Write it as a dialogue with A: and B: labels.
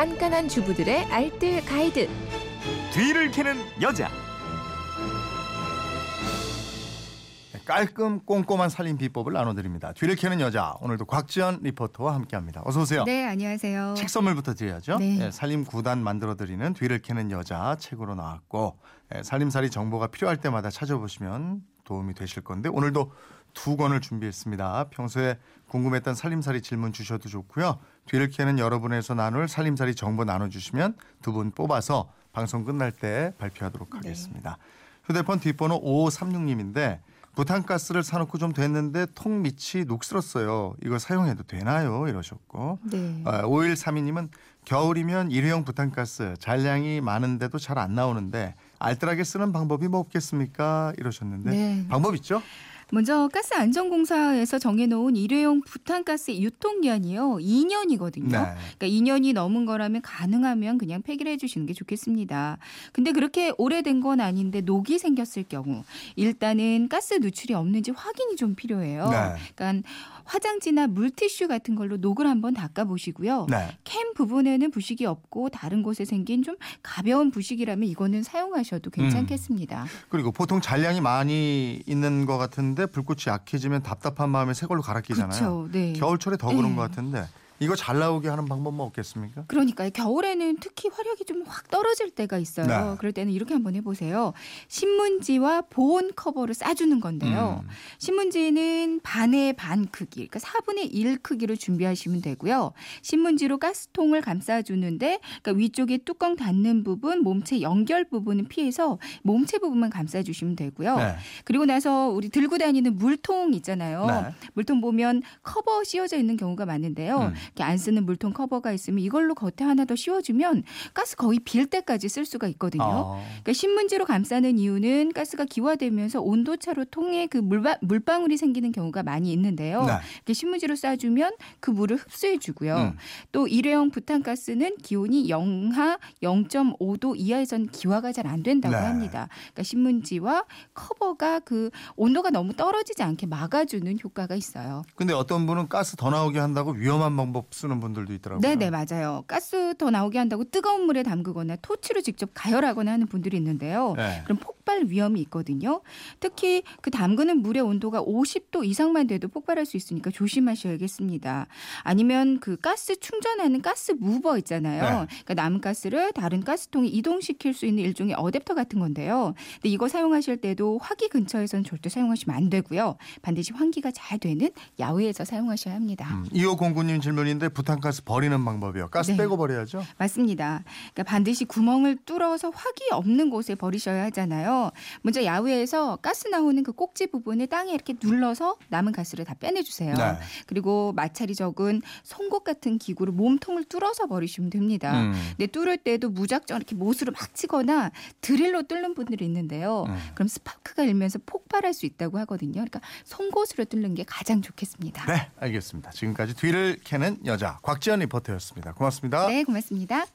A: 깐깐한 주부들의 알뜰 가이드.
B: 뒤를 캐는 여자.
C: 네, 깔끔 꼼꼼한 살림 비법을 나눠드립니다. 뒤를 캐는 여자 오늘도 곽지연 리포터와 함께합니다. 어서 오세요.
D: 네, 안녕하세요.
C: 책 선물부터 드려야죠.
D: 네.
C: 예, 살림 구단 만들어드리는 뒤를 캐는 여자 책으로 나왔고 예, 살림살이 정보가 필요할 때마다 찾아보시면 도움이 되실 건데 오늘도 두 권을 준비했습니다. 평소에 궁금했던 살림살이 질문 주셔도 좋고요. 뒤를 캐는 여러분에서 나눌 살림살이 정보 나눠주시면 두 분 뽑아서 방송 끝날 때 발표하도록 하겠습니다. 휴대폰 뒷번호 5536님인데 부탄가스를 사놓고 좀 됐는데 통 밑이 녹슬었어요. 이거 사용해도 되나요? 이러셨고
D: 네.
C: 아, 5132님은 겨울이면 일회용 부탄가스 잔량이 많은데도 잘 안 나오는데 알뜰하게 쓰는 방법이 뭐 없겠습니까? 이러셨는데
D: 네.
C: 방법 있죠?
D: 먼저 가스 안전공사에서 정해놓은 일회용 부탄가스 유통기한이요 2년이거든요.
C: 네.
D: 그러니까 2년이 넘은 거라면 가능하면 그냥 폐기를 해주시는 게 좋겠습니다. 근데 그렇게 오래된 건 아닌데 녹이 생겼을 경우 일단은 가스 누출이 없는지 확인이 좀 필요해요.
C: 네.
D: 그러니까 화장지나 물티슈 같은 걸로 녹을 한번 닦아 보시고요.
C: 네.
D: 캔 부분에는 부식이 없고 다른 곳에 생긴 좀 가벼운 부식이라면 이거는 사용하셔도 괜찮겠습니다.
C: 그리고 보통 잔량이 많이 있는 것 같은데 불꽃이 약해지면 답답한 마음에 새 걸로 갈아 끼잖아요.
D: 그렇죠. 네.
C: 겨울철에 더 그런
D: 네.
C: 것 같은데 이거 잘 나오게 하는 방법 뭐 없겠습니까?
D: 그러니까요. 겨울에는 특히 화력이 좀 확 떨어질 때가 있어요.
C: 네.
D: 그럴 때는 이렇게 한번 해보세요. 신문지와 보온 커버를 싸주는 건데요.
C: 음.
D: 신문지는 반의 반 크기, 그러니까 4분의 1 크기로 준비하시면 되고요. 신문지로 가스통을 감싸주는데 그러니까 위쪽에 뚜껑 닫는 부분, 몸체 연결 부분은 피해서 몸체 부분만 감싸주시면 되고요.
C: 네.
D: 그리고 나서 우리 들고 다니는 물통 있잖아요.
C: 네.
D: 물통 보면 커버 씌워져 있는 경우가 많은데요.
C: 음.
D: 안 쓰는 물통 커버가 있으면 이걸로 겉에 하나 더 씌워주면 가스 거의 빌 때까지 쓸 수가 있거든요.
C: 어.
D: 그러니까 신문지로 감싸는 이유는 가스가 기화되면서 온도 차로 통에 그 물바, 물방울이 생기는 경우가 많이 있는데요.
C: 네.
D: 이렇게 신문지로 싸주면 그 물을 흡수해주고요.
C: 음.
D: 또 일회용 부탄가스는 기온이 영하 0.5도 이하에선 기화가 잘 안 된다고
C: 네.
D: 합니다. 그러니까 신문지와 커버가 그 온도가 너무 떨어지지 않게 막아주는 효과가 있어요.
C: 근데 어떤 분은 가스 더 나오게 한다고 위험한 방법 쓰는 분들도 있더라고요.
D: 네, 네, 맞아요. 가스 더 나오게 한다고 뜨거운 물에 담그거나 토치로 직접 가열하거나 하는 분들이 있는데요.
C: 네.
D: 그럼 폭 발 위험이 있거든요. 특히 그 담그는 물의 온도가 50도 이상만 돼도 폭발할 수 있으니까 조심하셔야겠습니다. 아니면 그 가스 충전하는 가스 무버 있잖아요.
C: 네.
D: 그러니까 남은 가스를 다른 가스통에 이동시킬 수 있는 일종의 어댑터 같은 건데요. 근데 이거 사용하실 때도 화기 근처에서는 절대 사용하시면 안 되고요. 반드시 환기가 잘 되는 야외에서 사용하셔야 합니다.
C: 음, 2509님 질문인데 부탄가스 버리는 방법이요. 가스
D: 네.
C: 빼고 버려야죠.
D: 맞습니다. 그러니까 반드시 구멍을 뚫어서 화기 없는 곳에 버리셔야 하잖아요. 먼저 야외에서 가스 나오는 그 꼭지 부분을 땅에 이렇게 눌러서 남은 가스를 다 빼내주세요.
C: 네.
D: 그리고 마찰이 적은 송곳 같은 기구로 몸통을 뚫어서 버리시면 됩니다.
C: 음.
D: 근데 뚫을 때도 무작정 이렇게 못으로 막 치거나 드릴로 뚫는 분들이 있는데요.
C: 음.
D: 그럼 스파크가 일면서 폭발할 수 있다고 하거든요. 그러니까 송곳으로 뚫는 게 가장 좋겠습니다.
C: 네, 알겠습니다. 지금까지 뒤를 캐는 여자 곽지연 리포터였습니다. 고맙습니다.
D: 네, 고맙습니다.